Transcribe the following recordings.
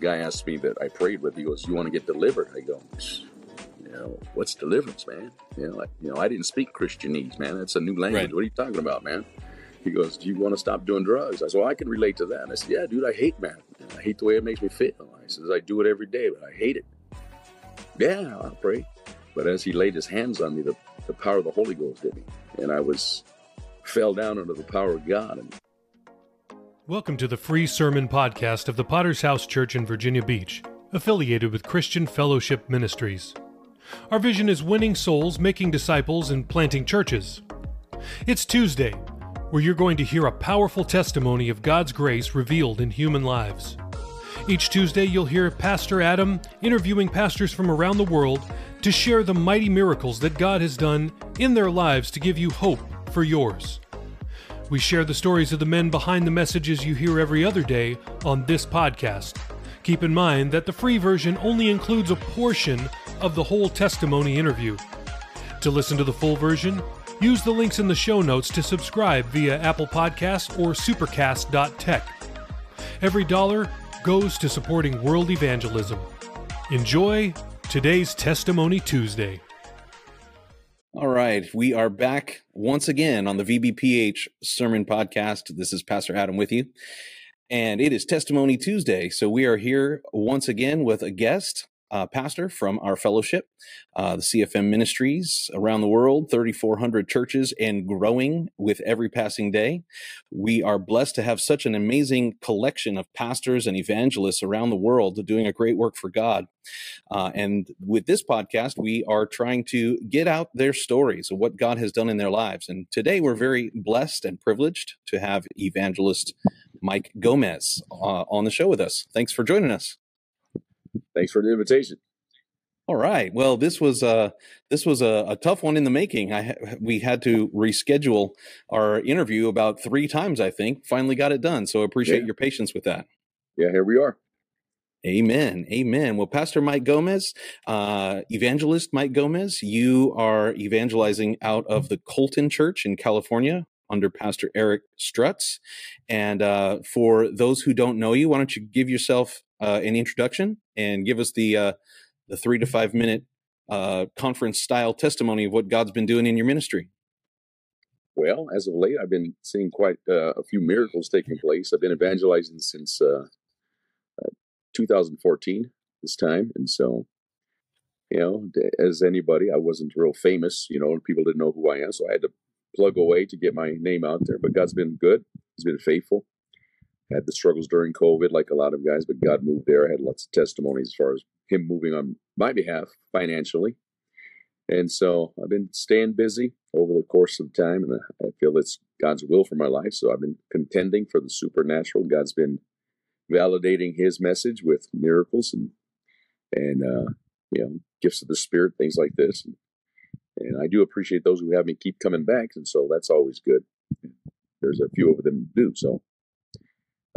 guy asked me that I prayed with, he goes, "You want to get delivered?" I go, "You know, what's deliverance, man? You know, like, you know, I didn't speak Christianese, man. That's a new language. Right. What are you talking about, man?" He goes, "Do you want to stop doing drugs?" I said, "Well, I can relate to that." And I said, "Yeah, dude, I hate man. I hate the way it makes me feel." I says, "I do it every day, but I hate it." Yeah, I'll pray. But as he laid his hands on me, the, the power of the Holy Ghost hit me, and I was fell down under the power of God. And Welcome to the free sermon podcast of the Potter's House Church in Virginia Beach, affiliated with Christian Fellowship Ministries. Our vision is winning souls, making disciples, and planting churches. It's Tuesday, where you're going to hear a powerful testimony of God's grace revealed in human lives. Each Tuesday, you'll hear Pastor Adam interviewing pastors from around the world to share the mighty miracles that God has done in their lives to give you hope for yours. We share the stories of the men behind the messages you hear every other day on this podcast. Keep in mind that the free version only includes a portion of the whole testimony interview. To listen to the full version, use the links in the show notes to subscribe via Apple Podcasts or supercast.tech. Every dollar goes to supporting world evangelism. Enjoy today's Testimony Tuesday. All right, we are back once again on the VBPH Sermon Podcast. This is Pastor Adam with you, and it is Testimony Tuesday. So we are here once again with a guest, uh, pastor from our fellowship, uh, the CFM Ministries around the world, 3,400 churches and growing with every passing day. We are blessed to have such an amazing collection of pastors and evangelists around the world doing a great work for God. Uh, and with this podcast, we are trying to get out their stories of what God has done in their lives. And today we're very blessed and privileged to have evangelist Mike Gomez uh, on the show with us. Thanks for joining us. Thanks for the invitation. All right. Well, this was uh this was a, a tough one in the making. I ha- we had to reschedule our interview about three times. I think finally got it done. So appreciate Yeah. your patience with that. Yeah, here we are. Amen. Amen. Well, Pastor Mike Gomez, uh, evangelist Mike Gomez, you are evangelizing out of the Colton Church in California under Pastor Eric Strutz. And uh, for those who don't know you, why don't you give yourself uh, an introduction and give us the uh, the three to five minute uh, conference style testimony of what God's been doing in your ministry? Well, as of late, I've been seeing quite uh, a few miracles taking place. I've been evangelizing since uh, uh, 2014 this time, and so you know, as anybody, I wasn't real famous. You know, people didn't know who I am, so I had to plug away to get my name out there. But God's been good; He's been faithful. Had the struggles during COVID, like a lot of guys, but God moved there. I had lots of testimonies as far as Him moving on my behalf financially. And so I've been staying busy over the course of time, and I feel it's God's will for my life. So I've been contending for the supernatural. God's been validating His message with miracles and and uh, you know gifts of the Spirit, things like this. And, and I do appreciate those who have me keep coming back, and so that's always good. There's a few of them do so.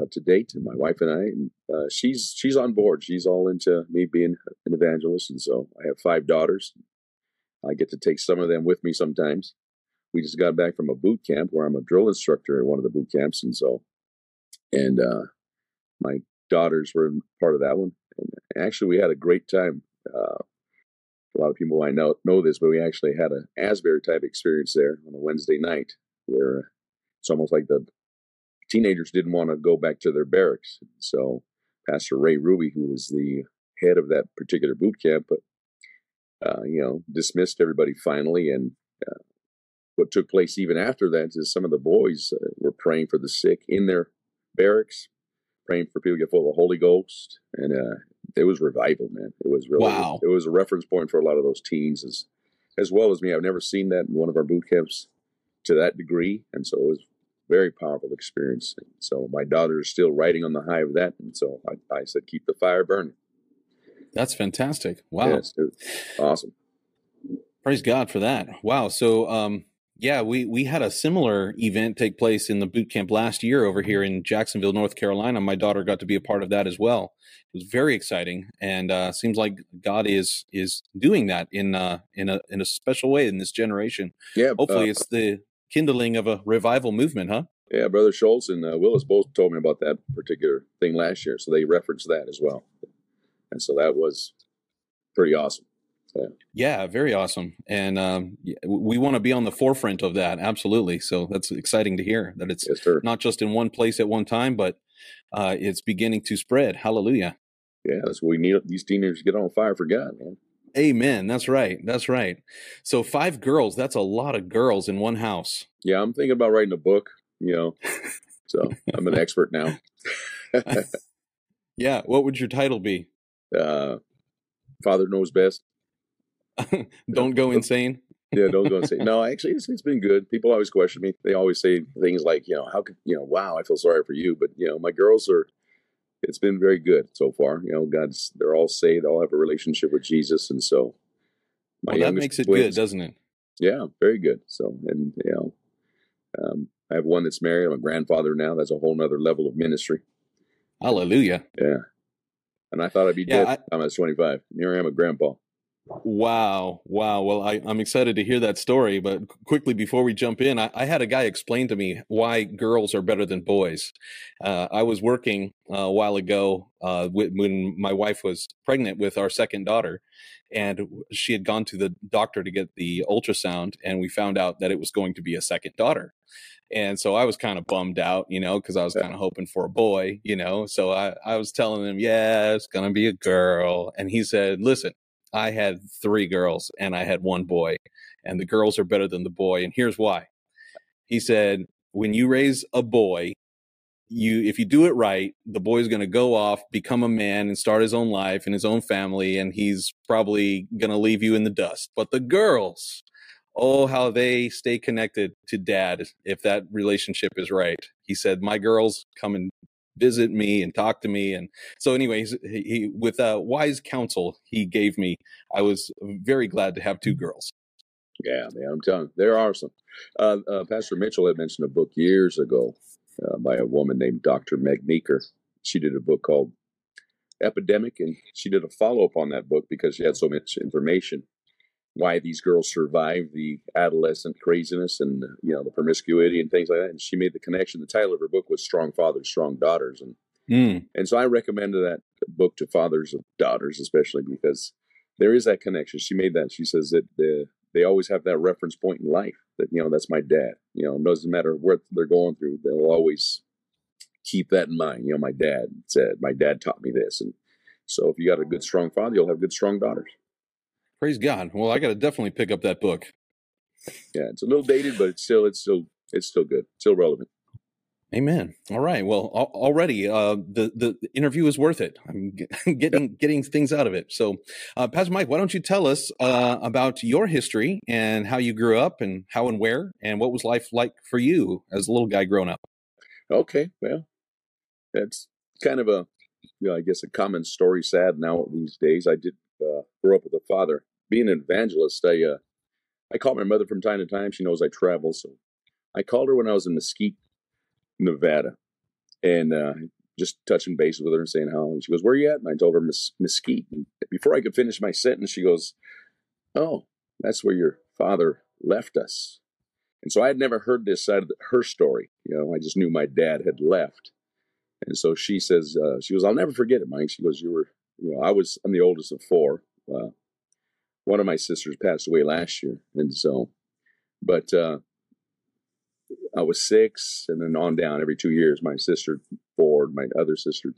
Uh, to date, and my wife and I, and uh, she's she's on board. She's all into me being an evangelist, and so I have five daughters. I get to take some of them with me sometimes. We just got back from a boot camp where I'm a drill instructor at one of the boot camps, and so, and uh, my daughters were part of that one. And actually, we had a great time. Uh, a lot of people I know know this, but we actually had an Asbury type experience there on a Wednesday night, where it's almost like the teenagers didn't want to go back to their barracks. So Pastor Ray Ruby, who was the head of that particular boot camp, but uh, you know, dismissed everybody finally. And uh, what took place even after that is some of the boys uh, were praying for the sick in their barracks, praying for people to get full of the Holy Ghost, and uh, it was revival, man. It was really, Wow. it was a reference point for a lot of those teens as as well as me. I've never seen that in one of our boot camps to that degree, and so it was very powerful experience. So my daughter is still riding on the high of that, and so I, I said, keep the fire burning. That's fantastic. Wow. Yes, awesome. Praise God for that. Wow. So, um, yeah, we, we had a similar event take place in the boot camp last year over here in Jacksonville, North Carolina. My daughter got to be a part of that as well. It was very exciting, and uh, seems like God is is doing that in uh, in a in a special way in this generation. Yeah, Hopefully, uh, it's the kindling of a revival movement, huh? Yeah, Brother Schultz and uh, Willis both told me about that particular thing last year, so they referenced that as well, and so that was pretty awesome. Yeah, yeah very awesome, and um, we want to be on the forefront of that. Absolutely, so that's exciting to hear that it's yes, not just in one place at one time, but uh, it's beginning to spread. Hallelujah. Yeah, that's what we need. These teenagers get on fire for God, man. Amen. That's right. That's right. So five girls, that's a lot of girls in one house. Yeah, I'm thinking about writing a book, you know. So I'm an expert now. yeah. What would your title be? Uh, Father knows best. don't go insane. yeah, don't go insane. No, actually, it's, it's been good. People always question me. They always say things like, you know, how could, you know, wow, I feel sorry for you. But, you know, my girls are, it's been very good so far. You know, God's they're all saved, they all have a relationship with Jesus, and so my well, that makes it twins, good, doesn't it? Yeah, very good. So, and you know, um, I have one that's married. I'm a grandfather now. That's a whole nother level of ministry. Hallelujah. Yeah. And I thought I'd be yeah, dead I, I was 25. And here I am, a grandpa. Wow. Wow. Well, I, am excited to hear that story. But quickly, before we jump in, I, I, had a guy explain to me why girls are better than boys. Uh, I was working uh, a while ago uh, when my wife was pregnant with our second daughter, and she had gone to the doctor to get the ultrasound, and we found out that it was going to be a second daughter. And so I was kind of bummed out, you know, because I was kind of hoping for a boy, you know. So I, I was telling him, yeah, it's going to be a girl. And he said, listen, I had three girls and I had one boy, and the girls are better than the boy. And here's why. He said, when you raise a boy, you if you do it right, the boy's going to go off, become a man, and start his own life and his own family, and he's probably going to leave you in the dust. But the girls, oh, how they stay connected to dad if that relationship is right. He said, my girls come and visit me and talk to me. And so, anyways, he, he with uh, wise counsel he gave me, I was very glad to have two girls. Yeah, man, I'm telling you, there are some. Uh, uh, Pastor Mitchell had mentioned a book years ago uh, by a woman named Dr. Meg Meeker. She did a book called Epidemic, and she did a follow up on that book because she had so much information why these girls survive the adolescent craziness and you know the promiscuity and things like that. And she made the connection. The title of her book was "Strong Fathers, Strong Daughters," and mm. and so I recommended that book to fathers of daughters, especially because there is that connection. She made that. She says that the, they always have that reference point in life that you know that's my dad. You know, doesn't matter what they're going through, they'll always keep that in mind. You know, my dad said, my dad taught me this, and so if you got a good strong father, you'll have good strong daughters. Praise God. Well, I got to definitely pick up that book. Yeah, it's a little dated, but it's still it's still it's still good, still relevant. Amen. All right. Well, already uh, the the interview is worth it. I'm getting getting things out of it. So, uh, Pastor Mike, why don't you tell us uh, about your history and how you grew up and how and where and what was life like for you as a little guy growing up? Okay. Well, that's kind of a, you know, I guess a common story. Sad now these days. I did uh, grow up with a father being an evangelist, I uh, I call my mother from time to time. She knows I travel, so I called her when I was in Mesquite, Nevada, and uh, just touching base with her and saying how. And she goes, "Where are you at?" And I told her Mes- Mesquite. And before I could finish my sentence, she goes, "Oh, that's where your father left us." And so I had never heard this side of the, her story. You know, I just knew my dad had left. And so she says, uh, she goes, I'll never forget it, Mike. She goes, you were, you know, I was, I'm the oldest of four. Uh, one of my sisters passed away last year, and so, but uh, I was six, and then on down every two years. My sister four, my other sister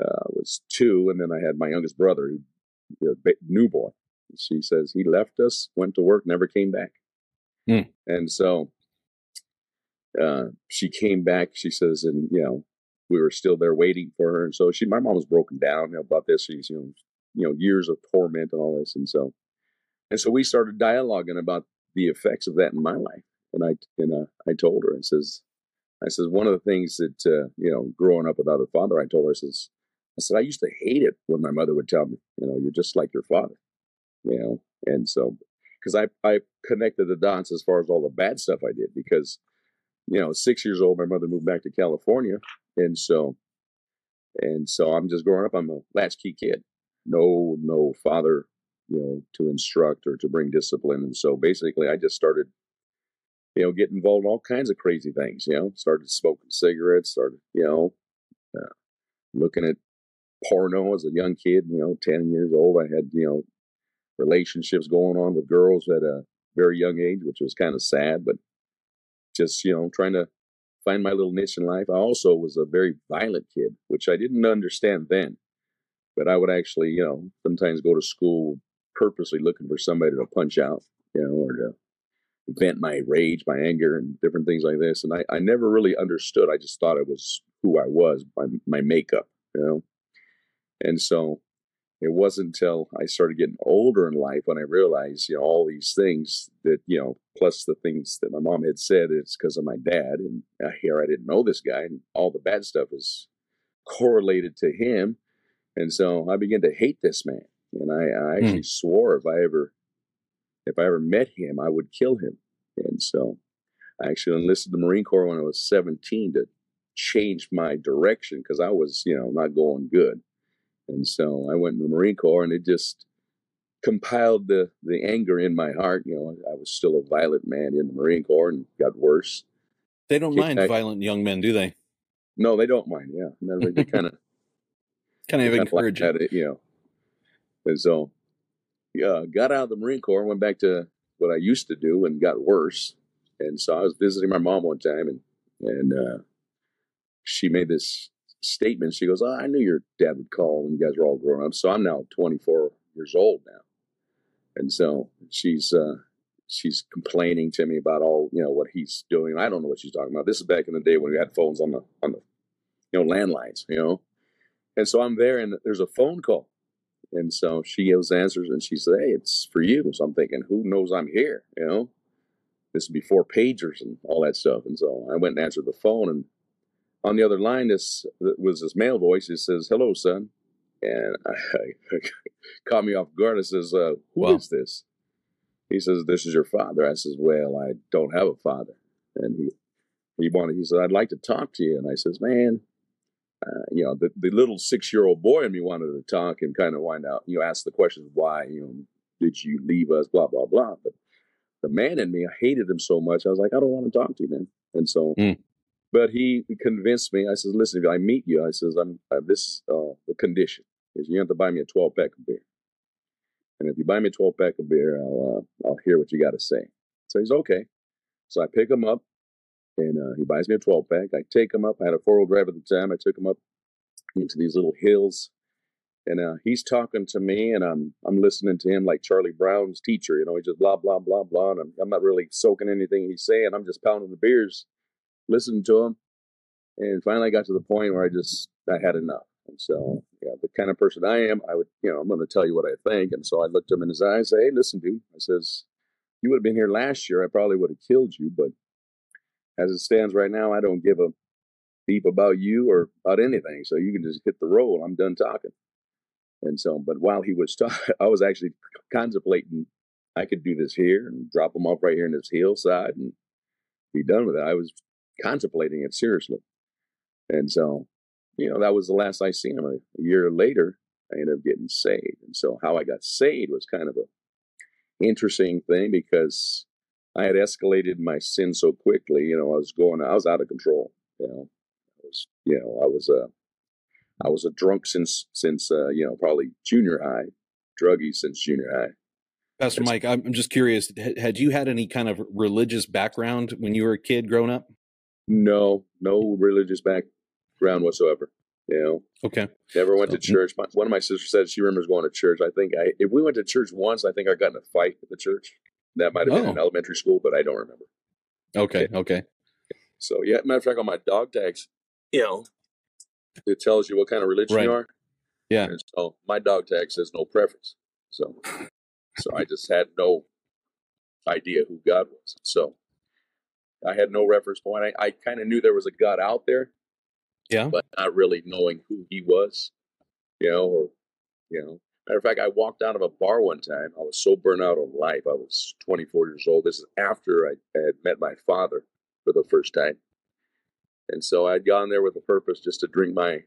uh, was two, and then I had my youngest brother, who you know, newborn. She says he left us, went to work, never came back, mm. and so uh, she came back. She says, and you know, we were still there waiting for her, and so she, my mom was broken down you know, about this. She's you know you know years of torment and all this and so and so we started dialoguing about the effects of that in my life and i and uh, i told her and says i says one of the things that uh, you know growing up without a father i told her I says i said i used to hate it when my mother would tell me you know you're just like your father you know and so because i i connected the dots as far as all the bad stuff i did because you know six years old my mother moved back to california and so and so i'm just growing up i'm a latchkey kid no no father you know to instruct or to bring discipline and so basically i just started you know, get involved in all kinds of crazy things. You know, started smoking cigarettes, started, you know, uh, looking at porno as a young kid. You know, ten years old, I had you know relationships going on with girls at a very young age, which was kind of sad, but just you know trying to find my little niche in life. I also was a very violent kid, which I didn't understand then. But I would actually, you know, sometimes go to school purposely looking for somebody to punch out, you know, or to vent my rage, my anger, and different things like this. And I, I never really understood. I just thought it was who I was, by my makeup, you know. And so it wasn't until I started getting older in life when I realized, you know, all these things that, you know, plus the things that my mom had said, it's because of my dad. And here I didn't know this guy, and all the bad stuff is correlated to him. And so I began to hate this man. And I, I hmm. actually mm. swore if I ever, if I ever met him, I would kill him. And so I actually enlisted the Marine Corps when I was 17 to change my direction because I was, you know, not going good. And so I went in the Marine Corps and it just compiled the, the anger in my heart. You know, I was still a violent man in the Marine Corps and got worse. They don't mind I, violent young men, do they? No, they don't mind. Yeah. They kind of, kind of encourage like it, you know. And so, yeah, got out of the Marine Corps, went back to what I used to do and got worse. And so I was visiting my mom one time and, and, uh, she made this statement. She goes, oh, I knew your dad would call when you guys were all grown up. So I'm now 24 years old now. And so she's, uh, she's complaining to me about all, you know, what he's doing. I don't know what she's talking about. This is back in the day when we had phones on the, on the, you know, landlines, you know? And so I'm there and there's a phone call. And so she gives answers and she says, Hey, it's for you. So I'm thinking, who knows I'm here, you know? This is before pagers and all that stuff. And so I went and answered the phone and on the other line, this was his male voice. He says, "Hello, son," and I, I caught me off guard. I says, uh, "Who wow. is this?" He says, "This is your father." I says, "Well, I don't have a father," and he he wanted. He said, "I'd like to talk to you," and I says, "Man." Uh, you know, the, the little six year old boy in me wanted to talk and kind of wind out, you know, ask the questions, why, you know, did you leave us, blah, blah, blah. But the man in me, I hated him so much. I was like, I don't want to talk to you, man. And so mm. But he convinced me. I says, "Listen, if I meet you, I says, I'm uh, this. Uh, the condition is you have to buy me a 12 pack of beer, and if you buy me a 12 pack of beer, I'll uh, I'll hear what you got to say." So he's okay. So I pick him up, and uh, he buys me a 12 pack. I take him up. I had a four wheel drive at the time. I took him up into these little hills, and uh, he's talking to me, and I'm I'm listening to him like Charlie Brown's teacher. You know, he just blah blah blah blah, and I'm, I'm not really soaking anything he's saying. I'm just pounding the beers listening to him, and finally I got to the point where I just I had enough. And so, yeah, the kind of person I am, I would, you know, I'm going to tell you what I think. And so I looked him in his eyes and say, "Hey, listen, dude," I says, "You would have been here last year. I probably would have killed you, but as it stands right now, I don't give a beep about you or about anything. So you can just hit the roll. I'm done talking." And so, but while he was talking, I was actually contemplating I could do this here and drop him off right here in this hillside and be done with it. I was contemplating it seriously. And so, you know, that was the last I seen him. A, year later, I ended up getting saved. And so, how I got saved was kind of a interesting thing because I had escalated my sin so quickly. You know, I was going, I was out of control. You know, I was, you know, I was a, I was a drunk since since uh, you know probably junior high, druggy since junior high. Pastor Mike, I'm just curious. Had you had any kind of religious background when you were a kid growing up? No, no religious background whatsoever. You know. Okay. Never went so, to church. My, one of my sisters said she remembers going to church. I think I, if we went to church once, I think I got in a fight at the church. That might have been oh. in elementary school, but I don't remember. Okay. Yeah. Okay. So yeah, matter of fact, on my dog tags, you know, it tells you what kind of religion right. you are. Yeah. And so my dog tag says no preference. So, so I just had no idea who God was. So I had no reference point. I, I kind of knew there was a God out there, yeah, but not really knowing who He was, you know, or you know. Matter of fact, I walked out of a bar one time. I was so burnt out on life. I was 24 years old. This is after I had met my father for the first time, and so I'd gone there with a purpose just to drink my,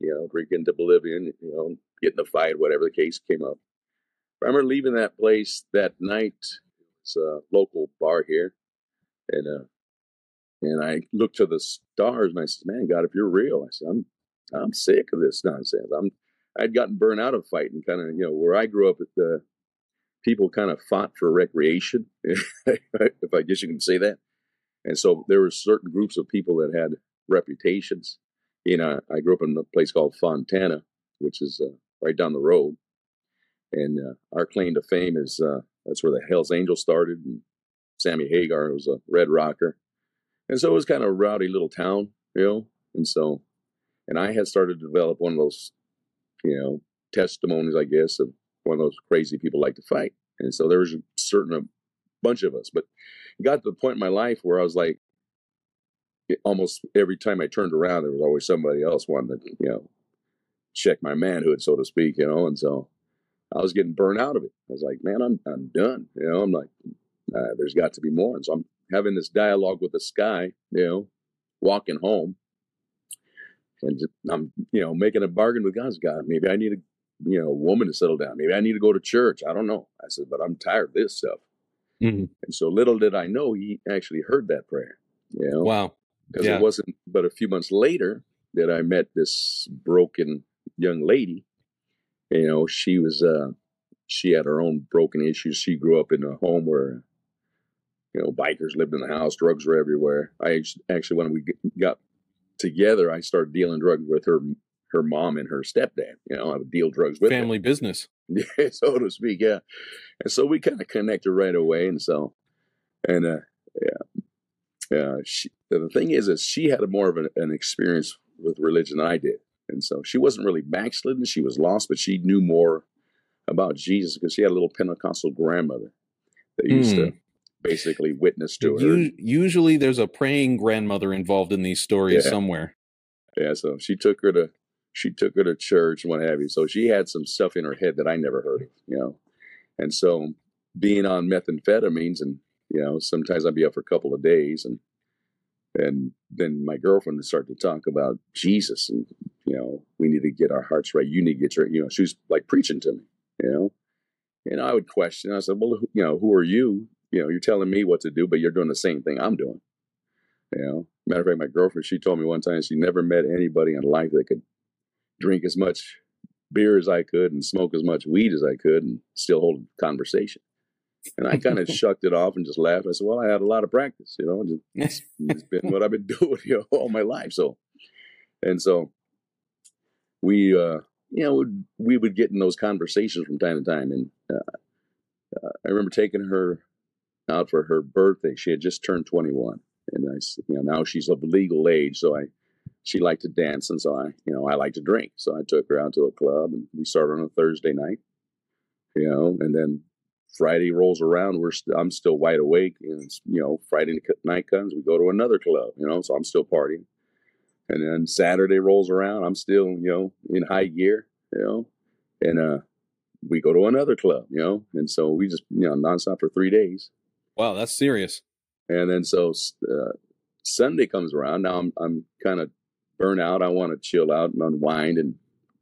you know, drink into oblivion, you know, get in a fight, whatever the case came up. I remember leaving that place that night. It's a local bar here And uh, and I looked to the stars and I said, "Man, God, if you're real," I said, "I'm I'm sick of this nonsense. I'm I'd gotten burned out of fighting, kind of you know where I grew up. at The people kind of fought for recreation, if I guess you can say that. And so there were certain groups of people that had reputations. You know, I grew up in a place called Fontana, which is uh, right down the road. And uh, our claim to fame is uh, that's where the Hells Angels started, and Sammy Hagar was a Red Rocker, and so it was kind of a rowdy little town, you know. And so, and I had started to develop one of those, you know, testimonies, I guess, of one of those crazy people like to fight. And so there was a certain a bunch of us, but it got to the point in my life where I was like, almost every time I turned around, there was always somebody else wanting to, you know, check my manhood, so to speak, you know. And so I was getting burned out of it. I was like, man, I'm I'm done. You know, I'm like, uh, there's got to be more. And so I'm having this dialogue with the sky, you know, walking home, and I'm you know making a bargain with God's God. Maybe I need a you know a woman to settle down. Maybe I need to go to church. I don't know. I said, but I'm tired of this stuff. Mm-hmm. And so little did I know he actually heard that prayer. You know, wow. Because yeah. it wasn't but a few months later that I met this broken young lady you know, she was uh, she had her own broken issues. She grew up in a home where you know bikers lived in the house, drugs were everywhere. I actually when we got together, I started dealing drugs with her her mom and her stepdad. You know, I would deal drugs with family them. business, so to speak. Yeah, and so we kind of connected right away, and so and uh, yeah. Yeah, she, the thing is, is she had a more of an, an experience with religion than I did. And so she wasn't really backslidden. She was lost, but she knew more about Jesus because she had a little Pentecostal grandmother that used mm. to hmm. Basically witness to her. Usually there's a praying grandmother involved in these stories yeah. somewhere. Yeah, so she took her to she took her to church and what have you. So she had some stuff in her head that I never heard of, you know. And so being on methamphetamines and you know, sometimes I'd be up for a couple of days and and then my girlfriend would start to talk about Jesus and you know, we need to get our hearts right. You need to get your, you know, she was like preaching to me, you know, and I would question. I said, well, you know, who are you? You know, you're telling me what to do, but you're doing the same thing I'm doing. You know, matter of fact, my girlfriend, she told me one time she never met anybody in life that could drink as much beer as I could and smoke as much weed as I could and still hold a conversation. And I kind of shucked it off and just laughed. I said, "Well, I had a lot of practice, you know. It's, it's been what I've been doing you know, all my life." So, and so we uh, you know we would get in those conversations from time to time, and uh, uh, I remember taking her out for her birthday. She had just turned 21, and I you know now she's of legal age, so I she liked to dance, and so I you know I like to drink, so I took her out to a club, and we started on a Thursday night, you know, and then Friday rolls around, we're i st- I'm still wide awake, and you know Friday night comes, we go to another club, you know, so I'm still partying. And then Saturday rolls around, I'm still, you know, in high gear, you know, and uh, we go to another club, you know, and so we just, you know, nonstop for three days. Wow, that's serious. And then so uh, Sunday comes around. Now I'm I'm kind of burnt out. I want to chill out and unwind and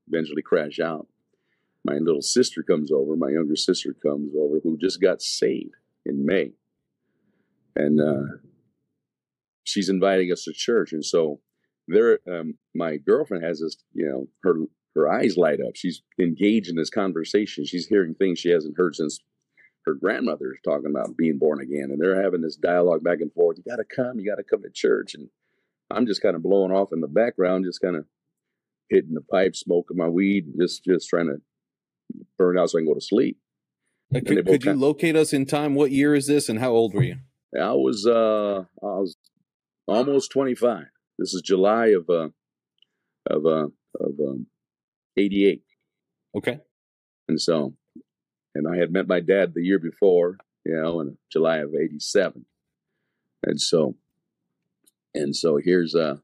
eventually crash out. My little sister comes over. My younger sister comes over, who just got saved in May, and uh, she's inviting us to church. And so there um, my girlfriend has this you know her her eyes light up she's engaged in this conversation she's hearing things she hasn't heard since her grandmother's talking about being born again and they're having this dialogue back and forth you got to come you got to come to church and i'm just kind of blowing off in the background just kind of hitting the pipe smoking my weed just just trying to burn out so i can go to sleep could, could you locate us in time what year is this and how old were you i was uh i was almost 25 this is July of uh, of uh, of um, '88. Okay. And so, and I had met my dad the year before, you know, in July of '87. And so, and so here's uh,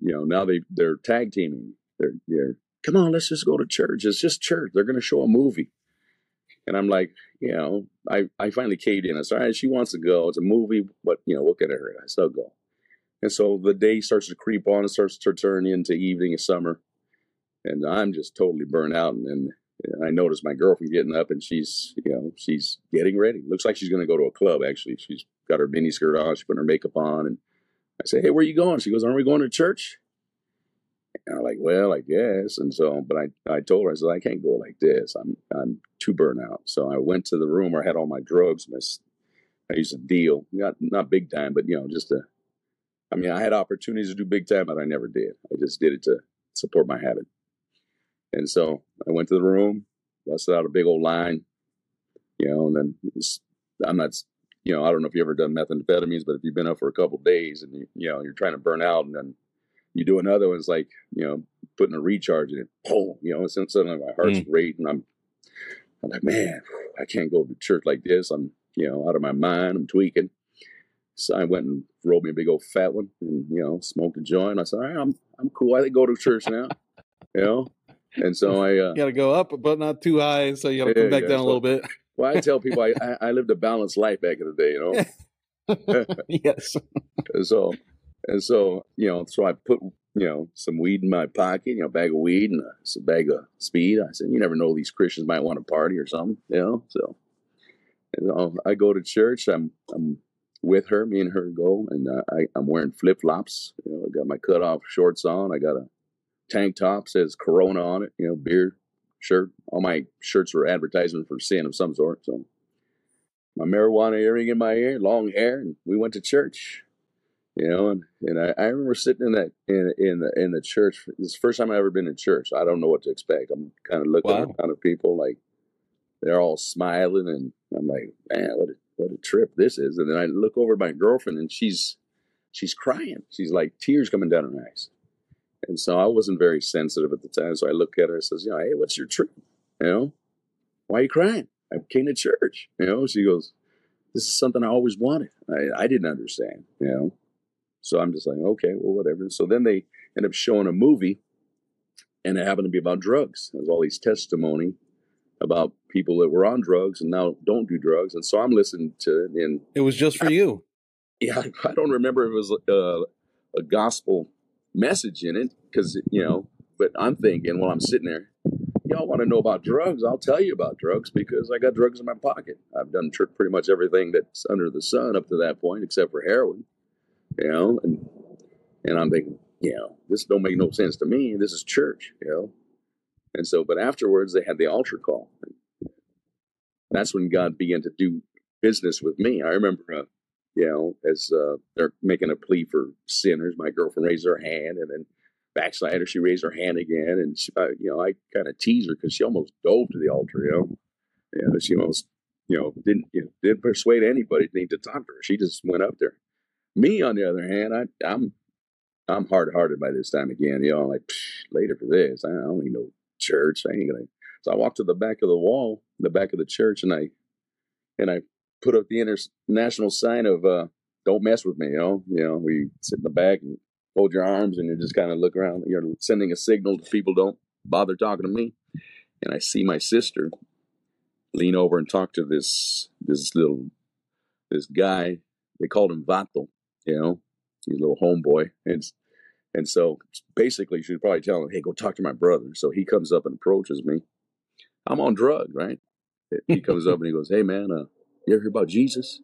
you know, now they they're tag teaming. They're they're come on, let's just go to church. It's just church. They're going to show a movie. And I'm like, you know, I, I finally caved in. I said, all right, she wants to go. It's a movie, but, you know, can it hurt? I still go. And so the day starts to creep on and starts to turn into evening summer. And I'm just totally burnt out. And, and And I noticed my girlfriend getting up and she's, you know, she's getting ready. Looks like she's going to go to a club, actually. She's got her mini skirt on, she's putting her makeup on. And I say, Hey, where you going? She goes, Aren't we going to church? And I'm like, Well, I guess. And so, but I, I told her, I said, I can't go like this. I'm, I'm too burnt out. So I went to the room where I had all my drugs. I used to deal, not, not big time, but, you know, just to, I mean, I had opportunities to do big time, but I never did. I just did it to support my habit. And so I went to the room, busted out a big old line, you know, and then I'm not, you know, I don't know if you've ever done methamphetamines, but if you've been up for a couple days and you, you know, you're trying to burn out and then you do another one, it's like, you know, putting a recharge in it, boom, you know, and suddenly my heart's mm. racing. I'm, I'm like, man, I can't go to church like this. I'm, you know, out of my mind. I'm tweaking. So I went and rolled me a big old fat one and, you know, smoked a joint. I said, all right, I'm, I'm cool. I can go to church now, you know? And so I uh, got to go up, but not too high. So you got to come back yeah, down so, a little bit. well, I tell people I, I, lived a balanced life back in the day, you know. yes. and so, and so you know, so I put you know some weed in my pocket, you know, bag of weed and a, a bag of speed. I said, you never know, these Christians might want to party or something, you know. So, and so I go to church. I'm I'm with her. Me and her go, and uh, I I'm wearing flip flops. You know, I got my cut off shorts on. I got a tank top says Corona on it, you know, beer shirt. All my shirts were advertisement for sin of some sort. So my marijuana earring in my ear, long hair, and we went to church. You know, and, and I, I remember sitting in that in in the in the church. It's the first time I've ever been in church. I don't know what to expect. I'm kind of looking wow. around at people like they're all smiling, and I'm like, man, what a, what a trip this is. And then I look over at my girlfriend, and she's she's crying. She's like tears coming down her eyes. And so I wasn't very sensitive at the time. So I look at her and says, you know, hey, what's your trip? You know, why are you crying? I came to church. You know, she goes, this is something I always wanted. I, I didn't understand, you know. So I'm just like, okay, well, whatever. So then they end up showing a movie, and it happened to be about drugs. There's all these testimony about people that were on drugs and now don't do drugs. And so I'm listening to it. And it was just for I, you. Yeah, I don't remember if it was uh, a gospel message in it because you know. But I'm thinking while I'm sitting there, y'all want to know about drugs? I'll tell you about drugs because I got drugs in my pocket. I've done tr- pretty much everything that's under the sun up to that point, except for heroin. You know, and and I'm thinking, you know, this don't make no sense to me. This is church, you know. And so, but afterwards, they had the altar call. That's when God began to do business with me. I remember uh, you know, as uh, they're making a plea for sinners. My girlfriend raised her hand, and then backslider, she raised her hand again, and she, uh, you know, I kind of tease her because she almost dove to the altar, you know, she almost, you know, didn't you know, didn't persuade anybody to need to talk to her. She just went up there. Me, on the other hand, I, I'm I'm hard hearted by this time again. You know, I'm like later for this. I don't need no church. I ain't gonna. So I walked to the back of the wall, the back of the church, and I and I put up the international sign of uh, "Don't mess with me." You know, you know, we sit in the back and hold your arms, and you just kind of look around. You're sending a signal to people don't bother talking to me. And I see my sister lean over and talk to this this little this guy. They called him Vato. You know, he's a little homeboy, and and so basically, she'd probably telling him, "Hey, go talk to my brother." So he comes up and approaches me. I'm on drugs, right? He comes up and he goes, "Hey, man, uh, you ever hear about Jesus?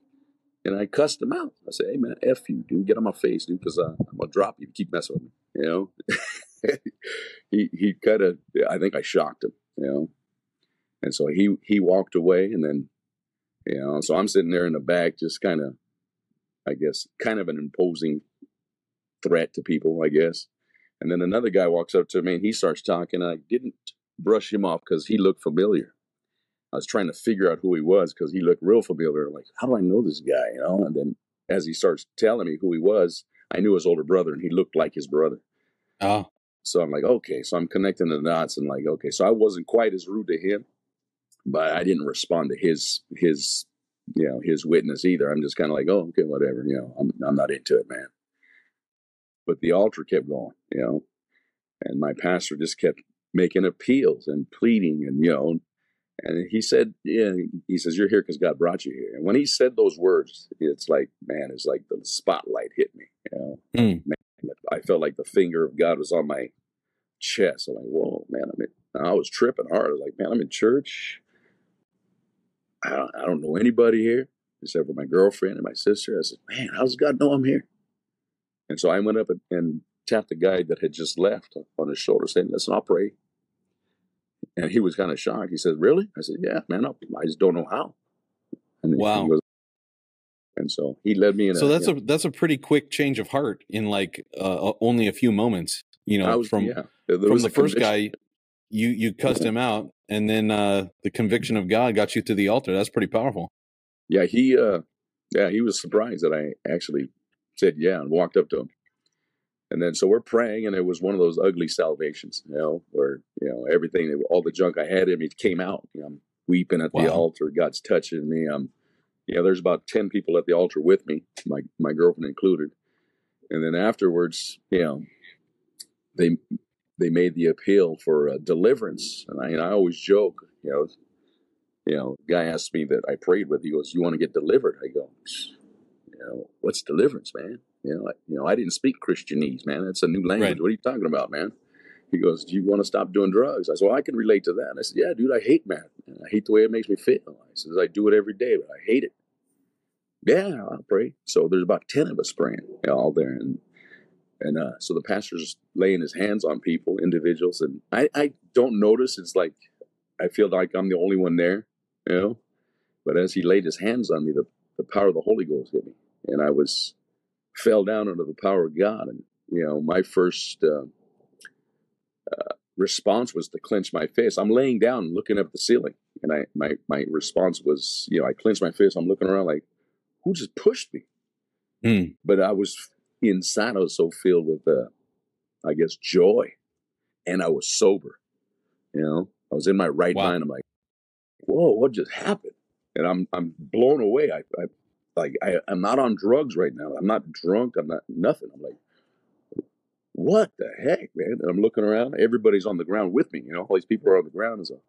And I cussed him out. I said, hey, man, F you, dude. Get on my face, dude, because uh, I'm going to drop you. Keep messing with me, you know? he he kind of, I think I shocked him, you know? And so he, he walked away and then, you know, so I'm sitting there in the back just kind of, I guess, kind of an imposing threat to people, I guess. And then another guy walks up to me and he starts talking. I didn't brush him off because he looked familiar. I was trying to figure out who he was because he looked real familiar. Like, how do I know this guy? You know, and then as he starts telling me who he was, I knew his older brother, and he looked like his brother. Oh, so I'm like, okay. So I'm connecting the dots, and like, okay. So I wasn't quite as rude to him, but I didn't respond to his his you know his witness either. I'm just kind of like, oh, okay, whatever. You know, I'm I'm not into it, man. But the altar kept going, you know, and my pastor just kept making appeals and pleading, and you know, and he said, yeah, he says, you're here because God brought you here. And when he said those words, it's like, man, it's like the spotlight hit me. You know, mm. man, I felt like the finger of God was on my chest. I'm like, whoa, man, I'm I was tripping hard. I was like, man, I'm in church. I don't, I don't know anybody here except for my girlfriend and my sister. I said, man, how does God know I'm here? And so I went up and, and tapped the guy that had just left on his shoulder, saying, listen, I'll pray. And he was kind of shocked. He said, really? I said, yeah, man, I just don't know how. And wow. Goes, and so he led me in. So a, that's you a that's a pretty quick change of heart in like uh, only a few moments. You know, was, from yeah, from the first guy, you you cussed him out, and then uh, the conviction of God got you to the altar. That's pretty powerful. Yeah, he uh yeah, he was surprised that I actually said yeah and walked up to him. And then so we're praying and it was one of those ugly salvations, you know, where, you know, everything all the junk I had in me came out. You know, I'm weeping at the altar, God's touching me. I'm you know, there's about ten people at the altar with me, my my girlfriend included. And then afterwards, you know, they they made the appeal for uh, deliverance, and I, and I always joke, you know, you know, guy asked me that I prayed with. He goes, "You want to get delivered?" I go, "You know, what's deliverance, man? You know, I, you know, I didn't speak Christianese, man. That's a new language. Right. What are you talking about, man?" He goes, "Do you want to stop doing drugs?" I said, "Well, I can relate to that." And I said, "Yeah, dude, I hate meth. Man. I hate the way it makes me feel." I says, "I do it every day, but I hate it." Yeah, I'll pray. So there's about ten of us praying, you know, all there, and and uh, so the pastor's laying his hands on people, individuals, and I, I don't notice. It's like I feel like I'm the only one there, you know. But as he laid his hands on me, the, the power of the Holy Ghost hit me, and I was fell down under the power of God. And you know, my first uh, uh, response was to clench my fist. I'm laying down, looking up at the ceiling, and I my my response was, you know, I clenched my fist. I'm looking around like, who just pushed me? Hmm. But I was inside. I was so filled with, uh, I guess, joy, and I was sober. You know, I was in my right Wow. mind. I'm like, whoa, what just happened? And I'm I'm blown away. I, I like I, I'm not on drugs right now. I'm not drunk. I'm not nothing. I'm like, what the heck, man? And I'm looking around. Everybody's on the ground with me. You know, all these people are on the ground. And so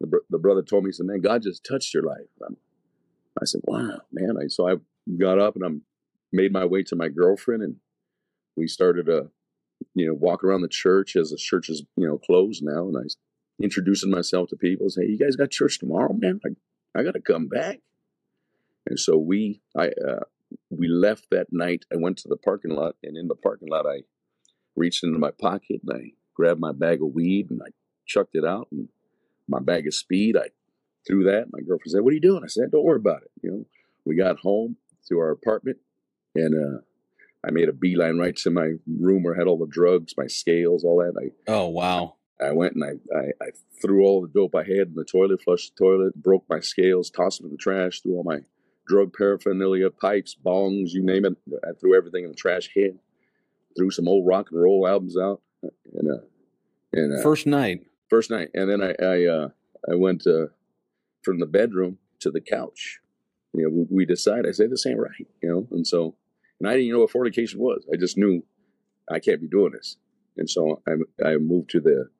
the, the brother told me, he said, man, God just touched your life. I'm, I said, wow, man. I, so I got up and I'm made my way to my girlfriend and we started to, you know, walk around the church as the church is, you know, closed now. And I introducing myself to people, say, you guys got church tomorrow, man? I, I got to come back. And so we, I, uh, we left that night. I went to the parking lot and in the parking lot, I reached into my pocket and I grabbed my bag of weed and I chucked it out and my bag of speed. I threw that. My girlfriend said, "What are you doing?" I said, "Don't worry about it." You know, we got home to our apartment and uh, I made a beeline right to my room where I had all the drugs, my scales, all that. I Oh wow. I went and I, I, I threw all the dope I had in the toilet, flushed the toilet, broke my scales, tossed them in the trash, threw all my drug paraphernalia, pipes, bongs, you name it. I threw everything in the trash can. Threw some old rock and roll albums out, and uh, and uh, First night. first night, and then I I, uh, I went uh, from the bedroom to the couch. You know, we, we decided. I say this ain't right. You know, and so and I didn't even know what fornication was. I just knew I can't be doing this, and so I I moved to the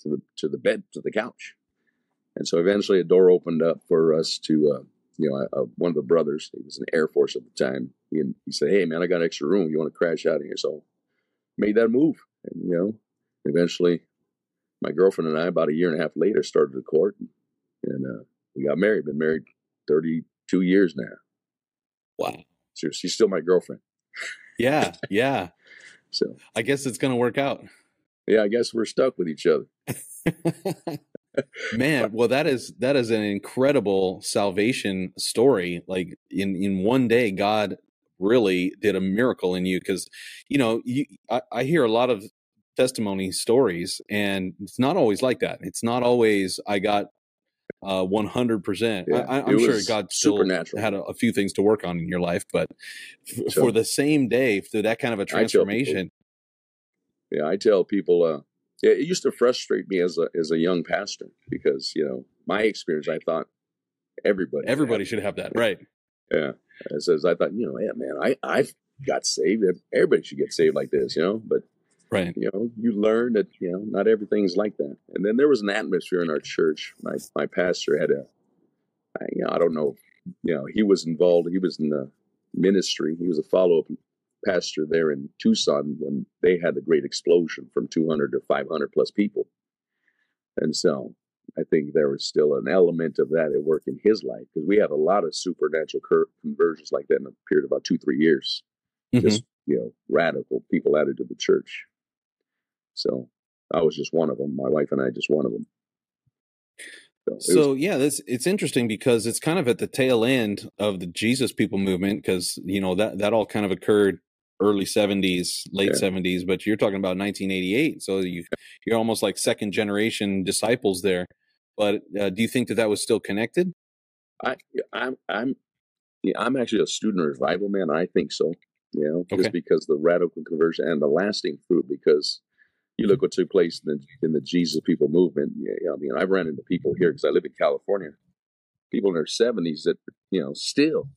to the to the bed to the couch, and so eventually a door opened up for us to. You know, uh, one of the brothers, he was in the Air Force at the time. He, he said, "Hey, man, I got extra room. You want to crash out of here?" So, made that move, and you know, eventually, my girlfriend and I, about a year and a half later, started the court, and uh, we got married. Been married thirty-two years now. Wow. So she's still my girlfriend. Yeah, yeah. So I guess it's gonna work out. yeah, I guess we're stuck with each other. Man, well that is that is an incredible salvation story. Like in in one day God really did a miracle in you cuz you know, you I, I hear a lot of testimony stories and it's not always like that. It's not always I got uh 100%. Yeah, I, i'm sure God still supernatural. had a, a few things to work on in your life, but f- So- for the same day, for that kind of a tell people- transformation, Yeah, I tell people, uh, it used to frustrate me as a as a young pastor because you know my experience. I thought everybody, everybody should have that, right? Yeah, it says I thought you know, yeah, man, I I got saved. Everybody should get saved like this, you know. But Right. you know, you learn that you know not everything's like that. And then there was an atmosphere in our church. My my pastor had a, I, you know, I don't know, you know, he was involved. He was in the ministry. He was a follow up pastor there in Tucson when they had the great explosion from 200 to 500 plus people. And so I think there was still an element of that at work in his life because we had a lot of supernatural cur- conversions like that in a period of about two, three years. Mm-hmm. Just, you know, radical people added to the church. So I was just one of them. My wife and I just one of them. So, so was, yeah, that's it's interesting because it's kind of at the tail end of the Jesus people movement because you know that that all kind of occurred early 70s late yeah. 70s but you're talking about 1988 so you you're almost like second generation disciples there. But uh, do you think that that was still connected? I i'm i'm yeah, i'm actually a student revival man i think so you know okay. just because the radical conversion and the lasting fruit because you look what took place in the, in the jesus people movement yeah, i mean i've run into people here because i live in california. People in their 70s that you know still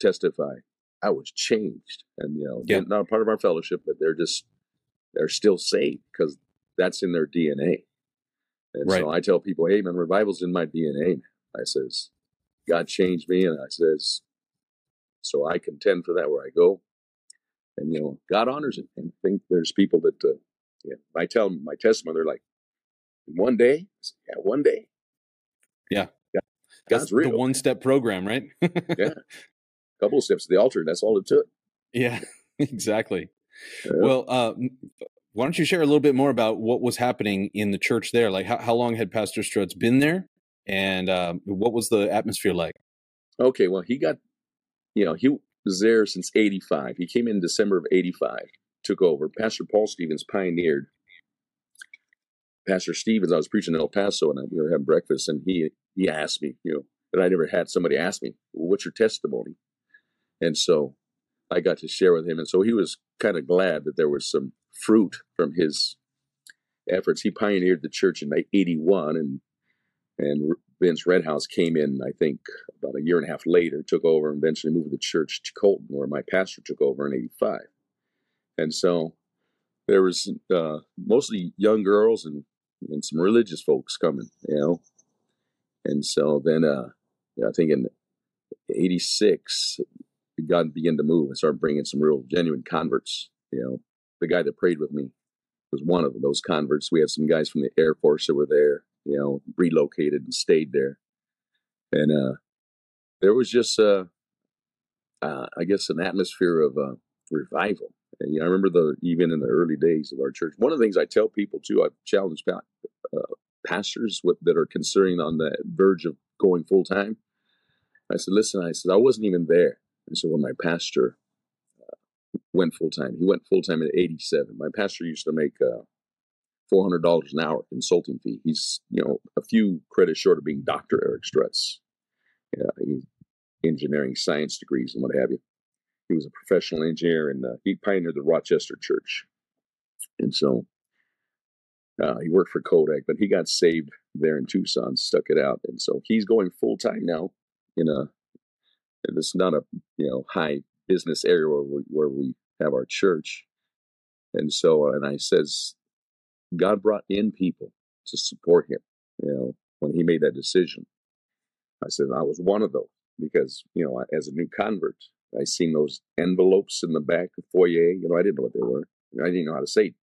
testify I was changed, and you know, yeah. not a part of our fellowship, but they're just they're still saved because that's in their DNA. And right. so I tell people, hey man, revival's in my DNA. I says, God changed me, and I says, so I contend for that where I go. And you know, God honors it. And I think there's people that, uh, yeah, I tell them my testimony, they're like, one day, yeah, one day, yeah, yeah. God's That's real. The one step program, right? yeah, couple of steps to the altar. And that's all it took. Yeah, exactly. Yeah. Well, uh, why don't you share a little bit more about what was happening in the church there? Like, how, how long had Pastor Strutz been there, and uh, what was the atmosphere like? Okay, well, he got, you know, he was there since '85. He came in December of '85, took over. Pastor Paul Stevens pioneered. Pastor Stevens, I was preaching in El Paso, and we were having breakfast, and he he asked me, you know, that I never had somebody ask me, well, "What's your testimony?" And so I got to share with him. And so he was kind of glad that there was some fruit from his efforts. He pioneered the church in 81 and and Vince Redhouse came in, I think, about a year and a half later, took over and eventually moved the church to Colton, where my pastor took over in 85. And so there was uh, mostly young girls and, and some religious folks coming, you know. And so then uh, I think in 86, God began to move and started bringing some real genuine converts. You know, the guy that prayed with me was one of those converts. We had some guys from the Air Force that were there, you know, relocated and stayed there. And uh, there was just, uh, uh, I guess, an atmosphere of uh, revival. And, you know, I remember the even in the early days of our church. One of the things I tell people too, I've challenged uh, pastors with, that are considering on the verge of going full time. I said, listen, I said, I wasn't even there. And so when my pastor uh, went full time, he went full time at 87. My pastor used to make uh, $400 an hour consulting fee. He's, you know, a few credits short of being Dr. Eric Strutz. Yeah, engineering science degrees and what have you. He was a professional engineer and uh, he pioneered the Rochester Church. And so uh, he worked for Kodak, but he got saved there in Tucson, stuck it out. And so he's going full time now in a it's not a you know high business area where we, where we have our church, and so and I says, God brought in people to support him. You know when he made that decision, I said I was one of those because you know as a new convert, I seen those envelopes in the back of foyer. You know I didn't know what they were. I didn't know how to say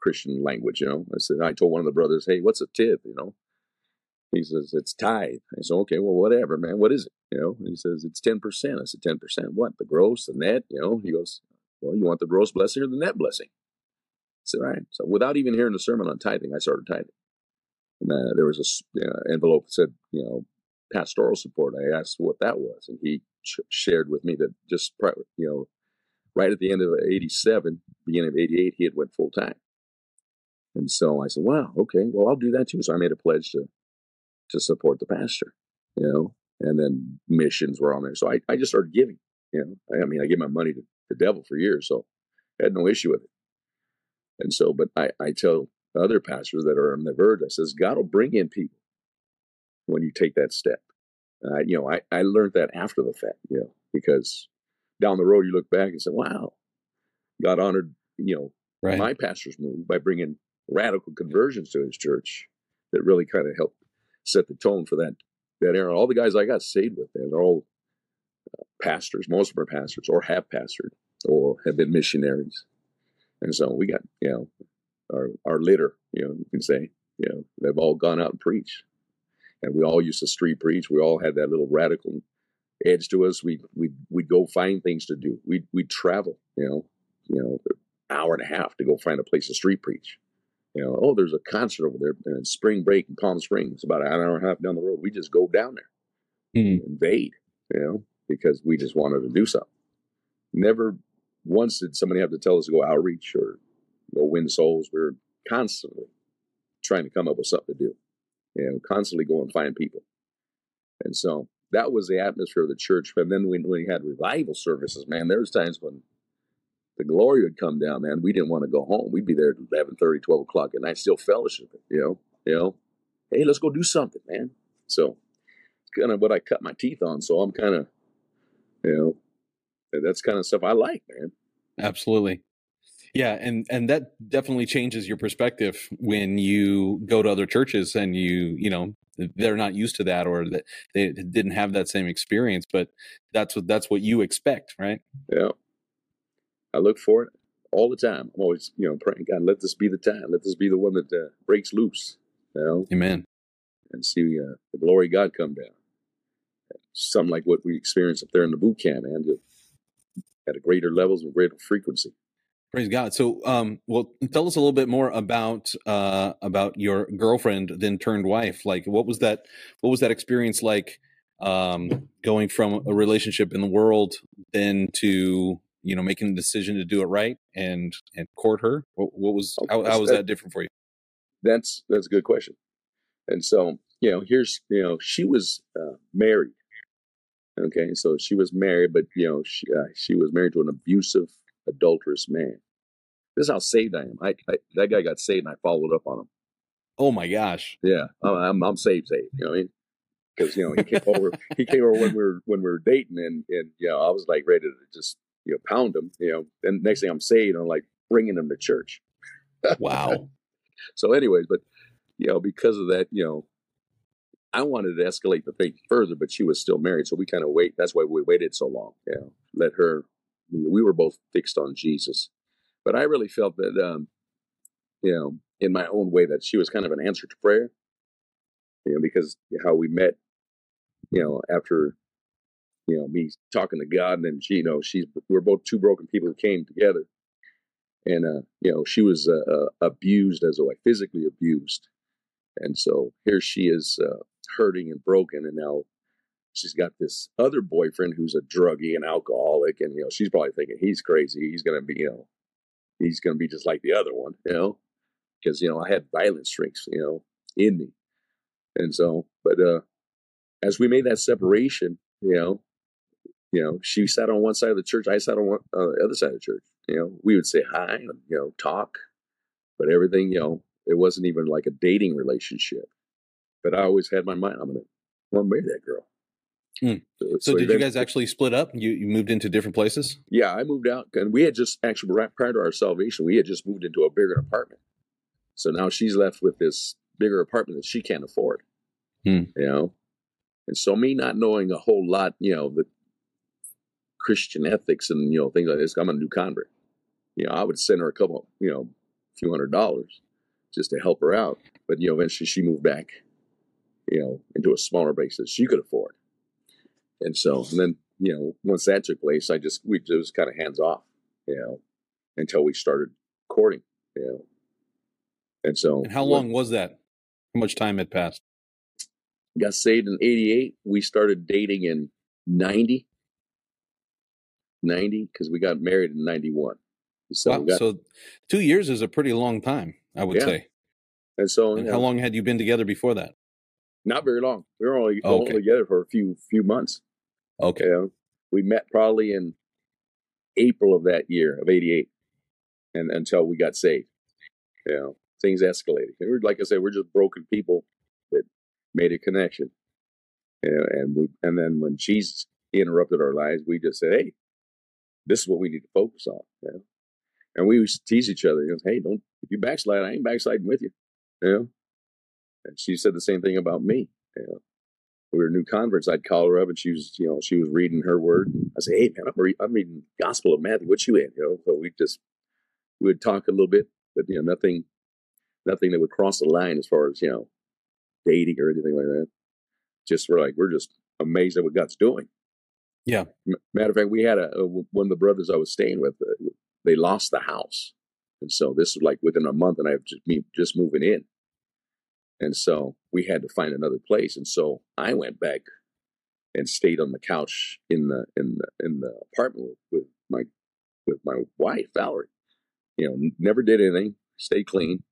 Christian language. You know I said I told one of the brothers, hey, what's a tithe? You know he says, it's tithe. I said, okay, well, whatever, man. What is it? You know, he says, it's 10%. I said, 10%. What? The gross, the net? You know, he goes, well, you want the gross blessing or the net blessing? I said, all right. So without even hearing the sermon on tithing, I started tithing. And uh, there was a envelope that said, you know, pastoral support. I asked what that was. And he sh- shared with me that just, you know, right at the end of 87, beginning of 88, he had went full time. And so I said, wow, okay, well, I'll do that too. So I made a pledge to to support the pastor, you know, and then missions were on there. So I, I just started giving, you know, I, mean, I gave my money to the devil for years, so I had no issue with it. And so, but I, I tell other pastors that are on the verge, I says, God will bring in people when you take that step. Uh, you know, I, I learned that after the fact, you know, because down the road you look back and say, wow, God honored, you know, right. my pastor's move by bringing radical conversions to his church that really kind of helped set the tone for that that era. All the guys I got saved with, man, they're all uh, pastors. Most of them are pastors, or have pastored, or have been missionaries. And so we got, you know, our our litter, you know, you can say, you know, they've all gone out and preached. And we all used to street preach. We all had that little radical edge to us. We we we'd go find things to do. We we'd travel, you know, you know, an hour and a half to go find a place to street preach. You know, oh, there's a concert over there in spring break in Palm Springs, about an hour and a half down the road. We just go down there, Mhm. invade, you know, because we just wanted to do something. Never once did somebody have to tell us to go outreach or go win souls. We are constantly trying to come up with something to do, you know, constantly go and find people. And so that was the atmosphere of the church. And then when we had revival services, man, there was times when the glory would come down, man. We didn't want to go home. We'd be there at 11, 12 o'clock at night, still fellowshipping, you know, you know, hey, let's go do something, man. So it's kind of what I cut my teeth on. So I'm kind of, you know, that's kind of stuff I like, man. Absolutely. Yeah, and and that definitely changes your perspective when you go to other churches and you, you know, they're not used to that or that they didn't have that same experience, but that's what that's what you expect, right? Yeah. I look for it all the time. I'm always, you know, praying, God, let this be the time. Let this be the one that uh, breaks loose, you know, Amen. and see uh, the glory of God come down. Something like what we experienced up there in the boot camp, just at a greater levels and greater frequency. Praise God. So, um, well, tell us a little bit more about uh, about your girlfriend, then turned wife. Like, what was that? What was that experience like? Um, going from a relationship in the world, then to you know making the decision to do it right and and court her. What, what was how, how was that different for you? That's that's a good question. And so, you know, here's, you know, she was uh, married. Okay, so she was married, but you know, she uh, she was married to an abusive, adulterous man. This is how saved I am. I, I that guy got saved, and I followed up on him. Oh my gosh! Yeah, I'm I'm, I'm saved, saved. You know what I mean? Because you know he came over. He came over when we were when we were dating, and and you know I was like ready to just you know pound them, You know, and next thing I'm saved, I'm like bringing them to church. Wow. So, anyways, but you know, because of that, you know, I wanted to escalate the thing further, but she was still married, so we kind of wait. That's why we waited so long. You know, let her. We were both fixed on Jesus, but I really felt that, um, you know, in my own way, that she was kind of an answer to prayer. You know, because how we met, you know, after, you know, me talking to God, and she, you know, she's we're both two broken people who came together, and uh, you know, she was uh, uh, abused as a like physically abused, and so here she is uh, hurting and broken, and now she's got this other boyfriend who's a druggie and alcoholic, and you know, she's probably thinking he's crazy. He's gonna be, you know, he's gonna be just like the other one, you know, because you know I had violent streaks, you know, in me, and so, but uh, as we made that separation, you know, you know, she sat on one side of the church, I sat on one, uh, the other side of the church. You know, we would say hi and you know talk, but everything, you know, it wasn't even like a dating relationship. But I always had my mind, I'm gonna, I'm gonna marry that girl. Hmm. So, did you guys actually split up? You you moved into different places? Yeah, I moved out, and we had just actually right prior to our salvation, we had just moved into a bigger apartment. So now she's left with this bigger apartment that she can't afford. Hmm. You know, and so me not knowing a whole lot, you know, the Christian ethics and you know things like this, I'm a new convert. You know, I would send her a couple, you know, a few hundred dollars just to help her out. But you know, eventually she moved back, you know, into a smaller base that she could afford. And so, and then you know, once that took place, I just we just kind of hands off, you know, until we started courting, you know. And so, And how long was that? How much time had passed? got saved in 88 we started dating in 90 90 because we got married in 91 so, Wow. got, So two years is a pretty long time, I would Yeah. say. and so And how know, long had you been together before that? not very long we were only, Oh, only together for a few few months Okay. you know we met probably in april of that year of 88 and until we got saved you know things escalated and we're, like i said we're just broken people that made a connection you know, and we and then when jesus interrupted our lives we just said hey this is what we need to focus on you know? and we used to tease each other you know hey don't if you backslide i ain't backsliding with you you know and she said the same thing about me you know we were new converts. I'd call her up and she was, you know, she was reading her word. And I say, hey, man, I'm, re- I'm reading Gospel of Matthew. What you in? You know, so we just, we would talk a little bit, but, you know, nothing, nothing that would cross the line as far as you know dating or anything like that. Just we're like we're just amazed at what God's doing. Yeah. Matter of fact, we had a, a one of the brothers I was staying with. Uh, they lost the house, and so this was like within a month, and I just me just moving in, and so we had to find another place, and so I went back and stayed on the couch in the in the in the apartment with, with my with my wife Valerie. You know, never did anything, stayed clean.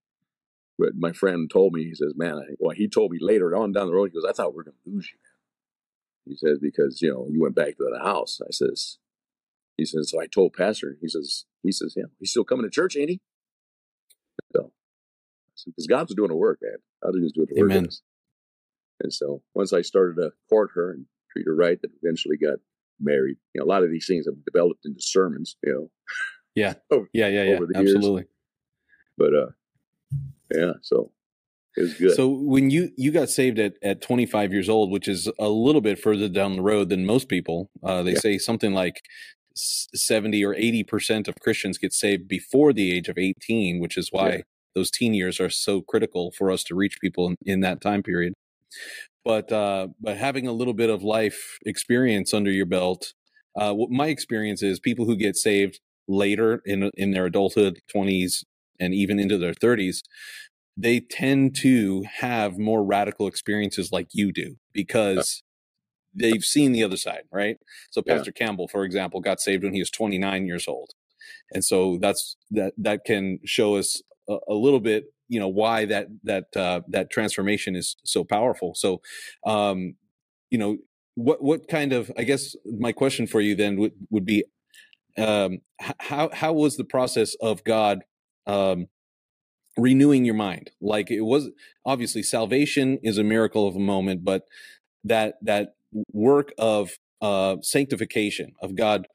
But my friend told me, he says, "Man, I, well, he told me later on down the road, he goes, I thought we are to lose you." He says, because, you know, you went back to the house. I says, he says, so I told pastor, he says, he says, yeah, he's still coming to church, ain't he? So, because God's doing the work, man. God is doing the Amen. work. And so once I started to court her and treat her right, that eventually got married. You know, a lot of these things have developed into sermons, you know. Yeah. over, yeah, yeah, yeah. Absolutely. Years. But uh yeah, so it was good. So when you you got saved at at 25 years old, which is a little bit further down the road than most people, uh, they yeah. say something like 70 or 80 percent of Christians get saved before the age of 18, which is why yeah. those teen years are so critical for us to reach people in, in that time period. But uh, but having a little bit of life experience under your belt, uh, what my experience is people who get saved later in in their adulthood, 20s, and even into their 30s they tend to have more radical experiences like you do because they've seen the other side, right? So Pastor yeah. Campbell, for example, got saved when he was 29 years old. And so that's that that can show us a, a little bit, you know, why that that uh, that transformation is so powerful. So um, you know, what what kind of I guess my question for you then would would be um, how how was the process of God um, renewing your mind. Like it was obviously salvation is a miracle of a moment but that that work of uh sanctification of god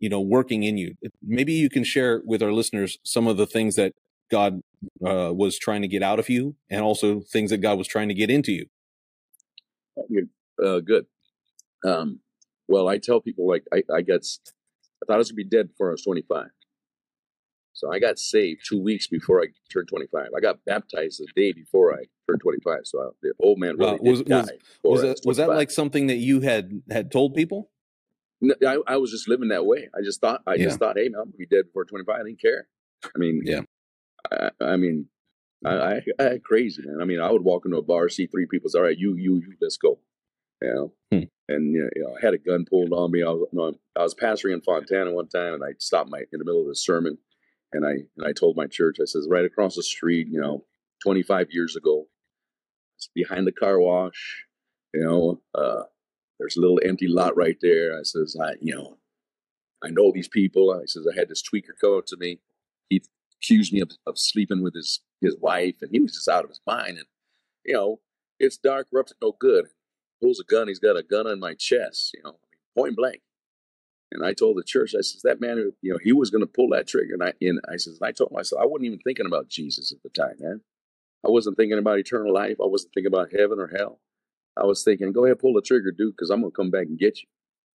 you know working in you. Maybe you can share with our listeners some of the things that god uh, was trying to get out of you and also things that god was trying to get into you. Uh, good. Um well i tell people like i i got i thought i was gonna be dead before i was 25 so I got saved two weeks before I turned 25. I got baptized the day before I turned 25. So I, the old man really was, did was, die. Was, that, was that like something that you had had told people? No, I, I was just living that way. I just thought, I yeah. just thought, hey, man, I'm gonna be dead before 25. I didn't care. I mean, yeah. I, I mean, I, I, I had crazy, man. I mean, I would walk into a bar, see three people, say, all right, you, you, you, let's go. You know, hmm. and you know, I had a gun pulled on me. I was, you know, I was pastoring in Fontana one time, and I stopped my in the middle of the sermon and I and I told my church, I says, right across the street, you know, 25 years ago, it's behind the car wash, you know, uh, there's a little empty lot right there. I says, I, you know, I know these people. I says, I had this tweaker come up to me. He accused me of, of sleeping with his his wife, and he was just out of his mind. And you know, it's dark, we're no good. Pulls a gun. He's got a gun on my chest. You know, point blank. And I told the church, I says, that man, you know, he was going to pull that trigger. And I, and I says, I told myself, I wasn't even thinking about Jesus at the time, man. I wasn't thinking about eternal life. I wasn't thinking about heaven or hell. I was thinking, go ahead, pull the trigger, dude, because I'm going to come back and get you.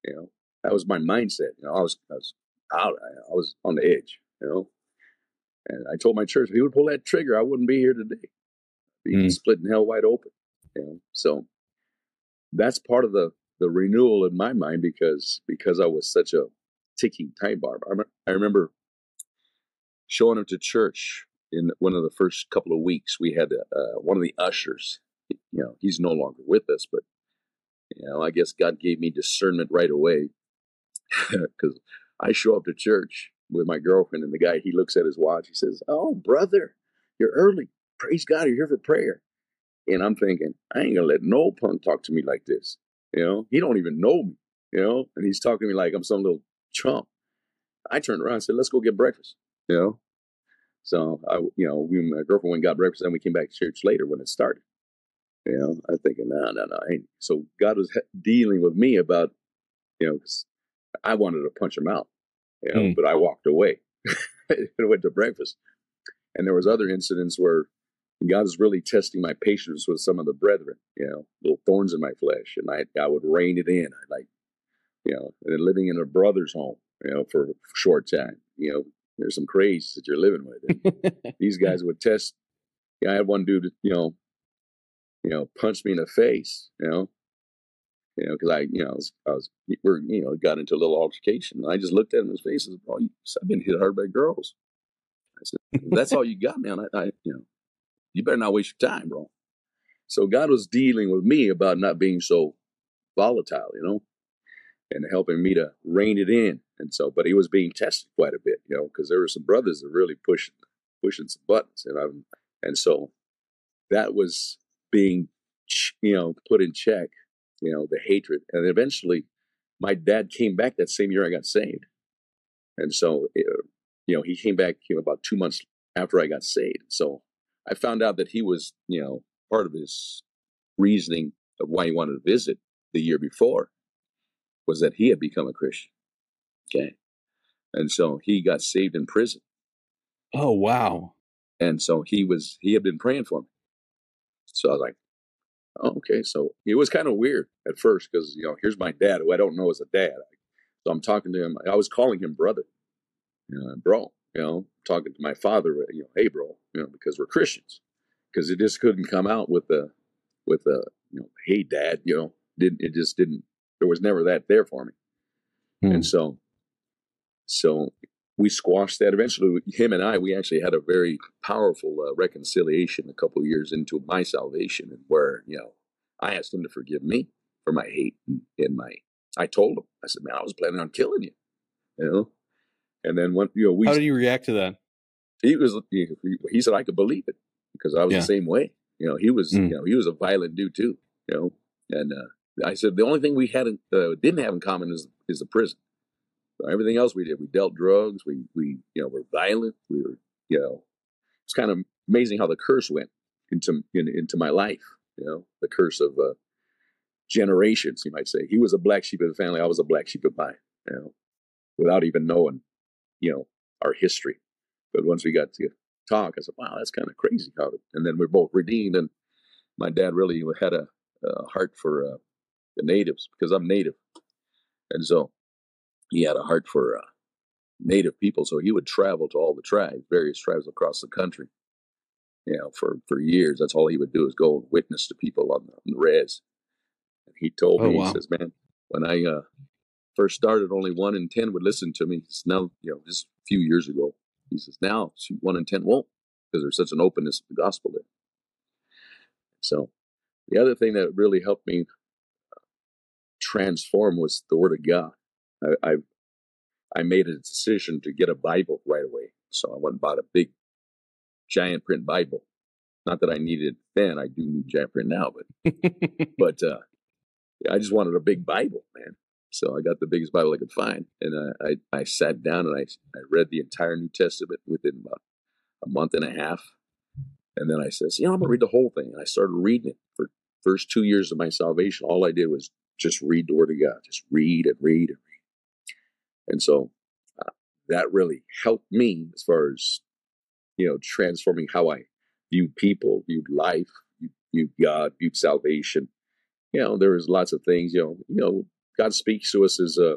You know, that was my mindset. You know, I was, I was out, I was on the edge, you know. And I told my church, if he would pull that trigger, I wouldn't be here today. Be mm. splitting hell wide open. You know, so that's part of the the renewal in my mind because because I was such a ticking time bomb. I, I remember showing him to church in one of the first couple of weeks. We had uh, one of the ushers. You know, he's no longer with us, but you know, I guess God gave me discernment right away because I show up to church with my girlfriend, and the guy he looks at his watch. He says, "Oh, brother, you're early. Praise God, you're here for prayer." And I'm thinking, I ain't gonna let no punk talk to me like this. You know, he don't even know me. You know, and he's talking to me like I'm some little chump. I turned around and said, "Let's go get breakfast." You know, so I, you know, we my girlfriend went and got breakfast, and we came back to church later when it started. You know, I'm thinking, no, no, no. So God was dealing with me about, you know, cause I wanted to punch him out, you know, mm. but I walked away and went to breakfast. And there was other incidents where God is really testing my patience with some of the brethren, you know, little thorns in my flesh. And I, I would rein it in. I like, you know, and living in a brother's home, you know, for a short time, you know, there's some crazies that you're living with. these guys would test yeah, I had one dude, you know, you know, punched me in the face, you know, you know, because I, you know, I was, I was, we're, you know, got into a little altercation. And I just looked at him in his face and said, "Bro, I've been hit hard by girls." I said, "That's all you got, man. I, I, you know, you better not waste your time, bro." So God was dealing with me about not being so volatile, you know, and helping me to rein it in. And so, but he was being tested quite a bit, you know, because there were some brothers that really pushing, pushing some buttons, and I'm, and so that was being, you know, put in check, you know, the hatred, and eventually, my dad came back that same year I got saved, and so, it, uh, you know, he came back you know, about two months after I got saved. So I found out that he was, you know, part of his reasoning of why he wanted to visit the year before was that he had become a Christian. Okay. And so he got saved in prison. Oh, wow. And so he was, he had been praying for me. So I was like, oh, okay. So it was kind of weird at first because, you know, here's my dad who I don't know as a dad. So I'm talking to him. I was calling him brother, you know, bro, you know, talking to my father, you know, hey, bro, you know, because we're Christians. Because it just couldn't come out with the, with the, you know, hey, dad, you know, didn't, it just didn't, there was never that there for me. Hmm. And so, so we squashed that. Eventually, him and I, we actually had a very powerful uh, reconciliation a couple of years into my salvation, and where you know I asked him to forgive me for my hate and, and my. I told him, I said, "Man, I was planning on killing you," you know. And then when you know we, how did you react to that? He was he, he said I could believe it because I was yeah. the same way. You know, he was mm. you know he was a violent dude too. You know, and uh, I said the only thing we hadn't uh, didn't have in common is is the prison everything else we did, we dealt drugs. We we you know were violent. We were you know it's kind of amazing how the curse went into in, into my life. You know the curse of uh, generations, you might say. He was a black sheep of the family. I was a black sheep of mine. You know, without even knowing you know our history. But once we got to talk, I said, "Wow, that's kind of crazy." How and then we're both redeemed, and my dad really had a, a heart for uh, the natives because I'm native, and so he had a heart for uh, native people, so he would travel to all the tribes, various tribes across the country. You know, for for years, that's all he would do is go and witness to people on the, on the res. And he told oh, me, wow. he says, "Man, when I uh, first started, only one in ten would listen to me. It's now, you know, just a few years ago, he says now one in ten won't because there's such an openness to the gospel there. So, the other thing that really helped me uh, transform was the Word of God. I, I, I made a decision to get a Bible right away. So I went and bought a big giant print Bible. Not that I needed it then, I do need giant print now, but but uh, I just wanted a big Bible, man. So I got the biggest Bible I could find, and I, I, I sat down and I I read the entire New Testament within about a month and a half, and then I says, you know, I'm gonna read the whole thing. And I started reading it for first two years of my salvation. All I did was just read the Word of God, just read and read and read. and so uh, that really helped me as far as, you know, transforming how I viewed people, viewed life, viewed God, viewed salvation. You know, there was lots of things, you know, you know, God speaks to us as uh,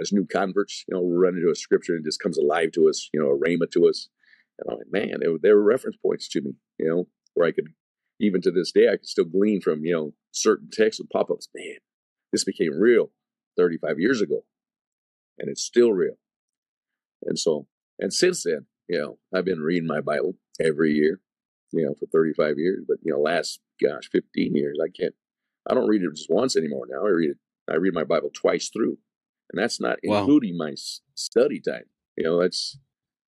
as new converts, you know, we run into a scripture and it just comes alive to us, you know, a rhema to us. And I'm like, man, there were reference points to me, you know, where I could, even to this day, I could still glean from, you know, certain texts and pop ups. Man, this became real 35 years ago and it's still real. And so, and since then, you know, I've been reading my Bible every year, you know, for 35 years. But you know, last gosh, 15 years, I can't. I don't read it just once anymore. Now I read it. I read my Bible twice through, and that's not wow. including my study time. You know, that's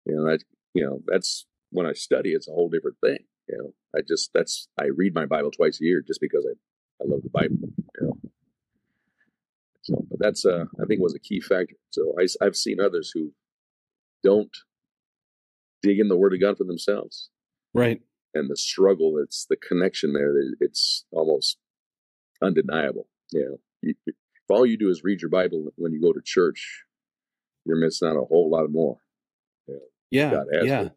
you know that you know that's when I study. It's a whole different thing. You know, I just that's I read my Bible twice a year just because I I love the Bible. You know, so, but that's, uh, I think, was a key factor. So I, I've seen others who don't dig in the Word of God for themselves. Right. And the struggle, it's the connection there. It's almost undeniable. You know, you, if all you do is read your Bible when you go to church, you're missing out a whole lot more. Yeah. yeah.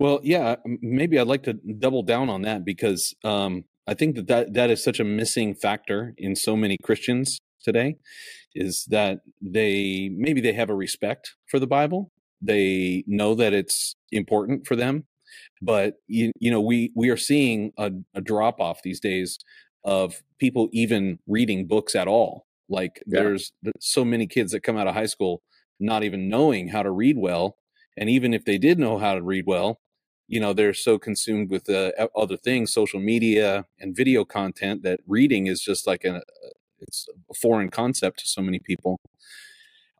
Well, yeah, maybe I'd like to double down on that because um, I think that, that that is such a missing factor in so many Christians today is that they maybe they have a respect for the Bible. They know that it's important for them, but you you know we we are seeing a, a drop off these days of people even reading books at all. Like Yeah. there's so many kids that come out of high school not even knowing how to read well, and even if they did know how to read well, you know they're so consumed with uh, other things, social media and video content that reading is just like a it's a foreign concept to so many people.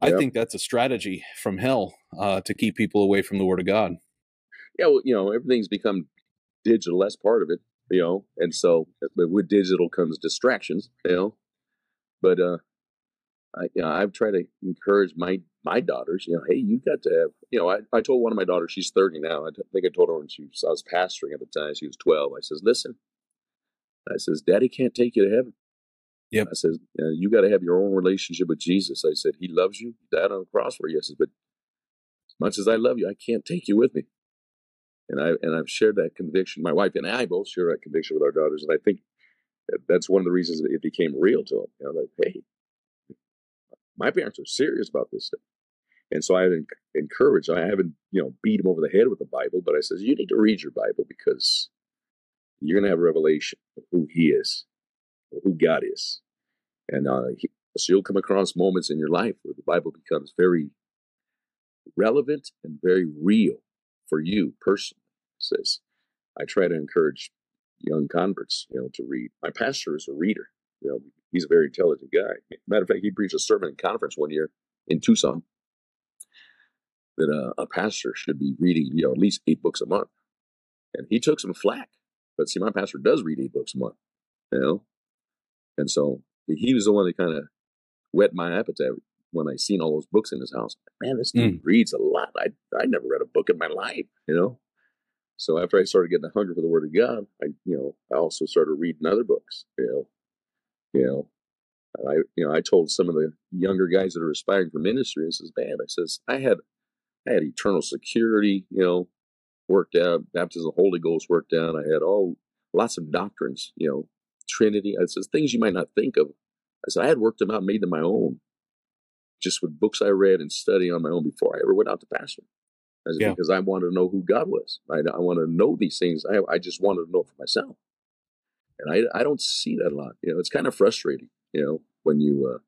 I Yep. think that's a strategy from hell uh, to keep people away from the Word of God. Yeah, well, you know, everything's become digital. That's part of it, you know, and so but with digital comes distractions, you know. But uh, I, you know, I've tried to encourage my my daughters. You know, hey, you got to have. You know, I, I told one of my daughters, she's thirty now. I think I told her when she was, I was pastoring at the time. She was twelve. I says, listen, I says, Daddy can't take you to heaven. Yeah. I says, you got to have your own relationship with Jesus. I said, He loves you. He died on the cross for you. I says, but as much as I love you, I can't take you with me. And I and I've shared that conviction. My wife and I both share that conviction with our daughters, and I think that's one of the reasons it became real to them. You know, like, hey, my parents are serious about this stuff. And so I en- encourage. I haven't, you know, beat them over the head with the Bible, but I says you need to read your Bible because you're going to have revelation of who He is, who God is, and uh, he, so you'll come across moments in your life where the Bible becomes very relevant and very real for you personally. Says I try to encourage young converts, you know, to read. My pastor is a reader. You know, he's a very intelligent guy. Matter of fact, he preached a sermon in conference one year in Tucson that uh, a pastor should be reading, you know, at least eight books a month. And he took some flack. But see, my pastor does read eight books a month, you know? And so he was the one that kind of whet my appetite when I seen all those books in his house. Man, this dude mm. reads a lot. I I never read a book in my life, you know? So after I started getting a hunger for the Word of God, I you know I also started reading other books. You know, you know, and I you know I told some of the younger guys that are aspiring for ministry, I says, man, I says I had I had eternal security, you know, worked out, baptism of the Holy Ghost worked out. I had all lots of doctrines, you know, Trinity. I says things you might not think of. I said I had worked them out, made them my own, just with books I read and studying on my own before I ever went out to pastor. Yeah. because I wanted to know who God was. I, I want to know these things. I, I just wanted to know for myself. And I, I don't see that a lot. You know, it's kind of frustrating, you know, when you uh,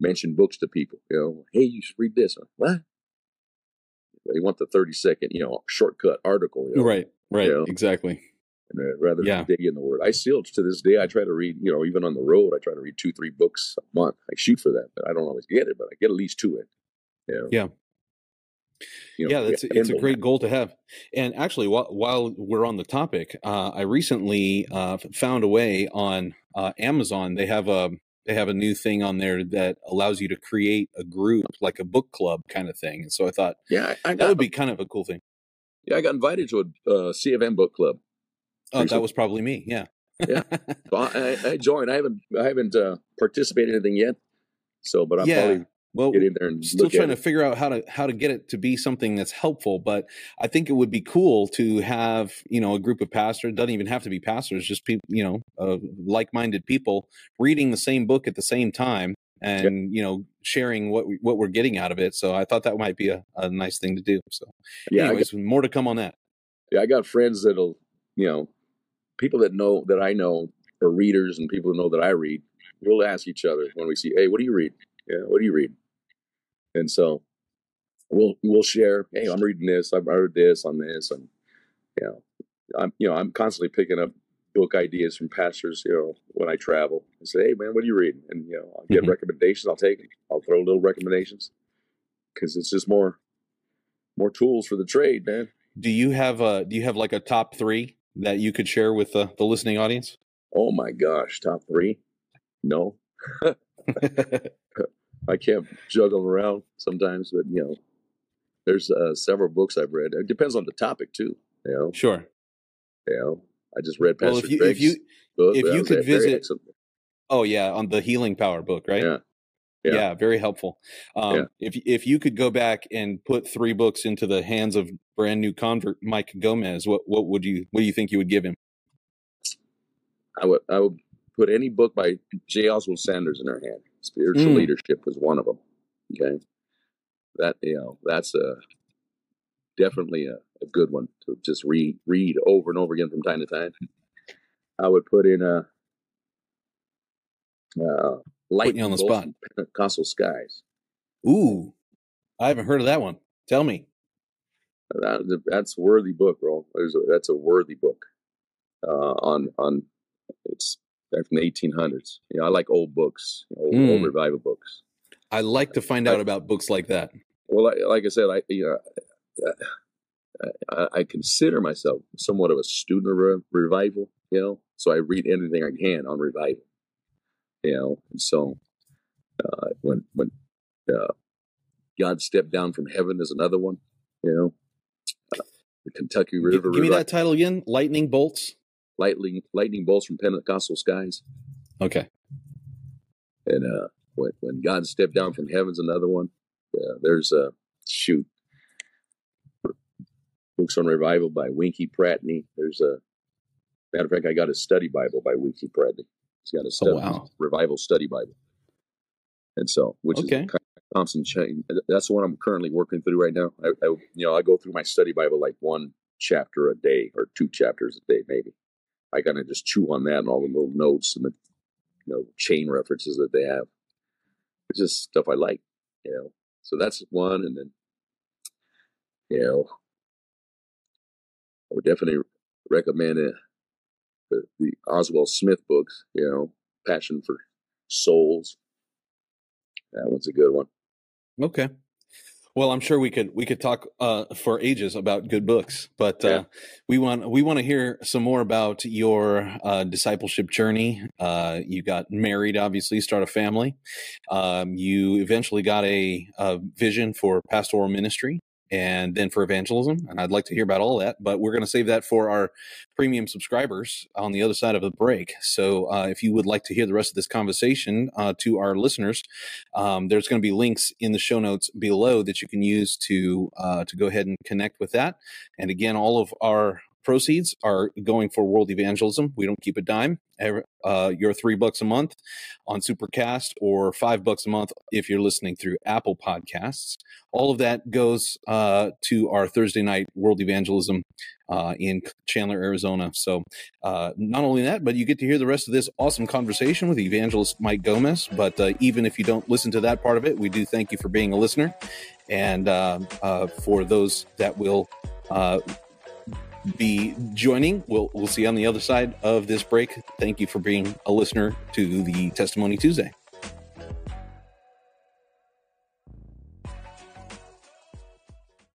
mention books to people, you know, hey, you should read this. What? They want the 30 second, you know, shortcut article. You know, Right, right, Yeah. exactly. And, uh, rather Yeah. than dig in the word. I still, to this day, I try to read, you know, even on the road, I try to read two, three books a month. I shoot for that, but I don't always get it, but I get at least two in. You know? Yeah. You know, yeah, that's it's a great goal to have. And actually, while while we're on the topic, uh, I recently uh, found a way on uh, Amazon. They have a they have a new thing on there that allows you to create a group, like a book club kind of thing. And so I thought Yeah, I, I that would be kind of a cool thing. yeah, I got invited to a uh, CFM book club. Oh, that was probably me. Yeah. Yeah. So I, I, joined. I haven't, I haven't uh, participated in anything yet. So, but I'm Yeah. probably well, get in there and still trying to figure out how to how to get it to be something that's helpful but i think it would be cool to have you know a group of pastors doesn't even have to be pastors just people you know uh, like-minded people reading the same book at the same time and you know sharing what we, what we're getting out of it so i thought that might be a, a nice thing to do so Yeah, I got, more to come on that yeah, I got friends that'll, you know, people that know that I know are readers and people that know that I read. We'll ask each other when we see, hey, what do you read? Yeah, what do you read? And so we'll we'll share. Hey, I'm reading this. I've heard this on this, and you know, I'm you know I'm constantly picking up book ideas from pastors. You know, when I travel, I say, hey man, what are you reading? And you know, I'll get Mhm. recommendations. I'll take them. I'll throw little recommendations because it's just more more tools for the trade, man. do you have a do you have like a top three that you could share with the, the listening audience Oh my gosh, top three? No, I can't juggle around sometimes, but you know, there's uh, several books I've read. It depends on the topic too. You know, sure you know. I just read well if you if you book. if you could visit- Oh yeah, on the Healing Power book, right? Yeah. Yeah, Yeah. very helpful. Um, Yeah. If if you could go back and put three books into the hands of brand new convert Mike Gomez, what what would you what do you think you would give him? I would I would put any book by J. Oswald Sanders in her hand. Spiritual Mm. leadership was one of them. Okay, that you know that's a definitely a, a good one to just read read over and over again from time to time. I would put in a uh, You on the spot. Pentecostal skies. Ooh, I haven't heard of that one. Tell me. That, that's a worthy book, bro. There's a, that's a worthy book. Uh, on on it's back from the 1800s. You know, I like old books, old, Mm. old revival books. I like to find out about books like that. Well, like, like I said, I you know, I, I consider myself somewhat of a student of re- revival. You know, so I read anything I can on revival. You know, and so uh, when when uh, God stepped down from heaven is another one. You know, uh, the Kentucky River. give me that title again. Lightning bolts. lightning lightning bolts from Pentecostal skies. Okay. And uh, when when God stepped down from heaven's another one. Uh, there's a shoot books on revival by Winkie Pratney. There's a matter of fact, I got a study Bible by Winkie Pratney. He's got a study, Oh, wow. revival study Bible, and so which Okay. is kind of constant change. That's the one I'm currently working through right now. I, I you know I go through my study Bible like one chapter a day or two chapters a day maybe. I kind of just chew on that and all the little notes and the you know chain references that they have. It's just stuff I like, you know. So that's one, and then you know, I would definitely recommend uh, the, the Oswald Smith books. You know, Passion for Souls. That one's a good one. Okay. Well, I'm sure we could we could talk uh, for ages about good books, but uh, we want we want to hear some more about your uh, discipleship journey. Uh, you got married, obviously, start a family. Um, you eventually got a, a vision for pastoral ministry and then for evangelism, and I'd like to hear about all that. But we're going to save that for our premium subscribers on the other side of the break. So, uh, if you would like to hear the rest of this conversation uh, to our listeners, um, there's going to be links in the show notes below that you can use to uh, to go ahead and connect with that. And again, all of our proceeds are going for world evangelism. We don't keep a dime. Uh, you're three bucks a month on Supercast, or five bucks a month if you're listening through Apple Podcasts. All of that goes uh, to our Thursday night world evangelism uh, in Chandler, Arizona. So uh, not only that, but you get to hear the rest of this awesome conversation with evangelist Mike Gomez. But uh, even if you don't listen to that part of it, we do thank you for being a listener. And uh, uh, for those that will be joining, we'll, we'll see you on the other side of this break. Thank you for being a listener to the Testimony Tuesday.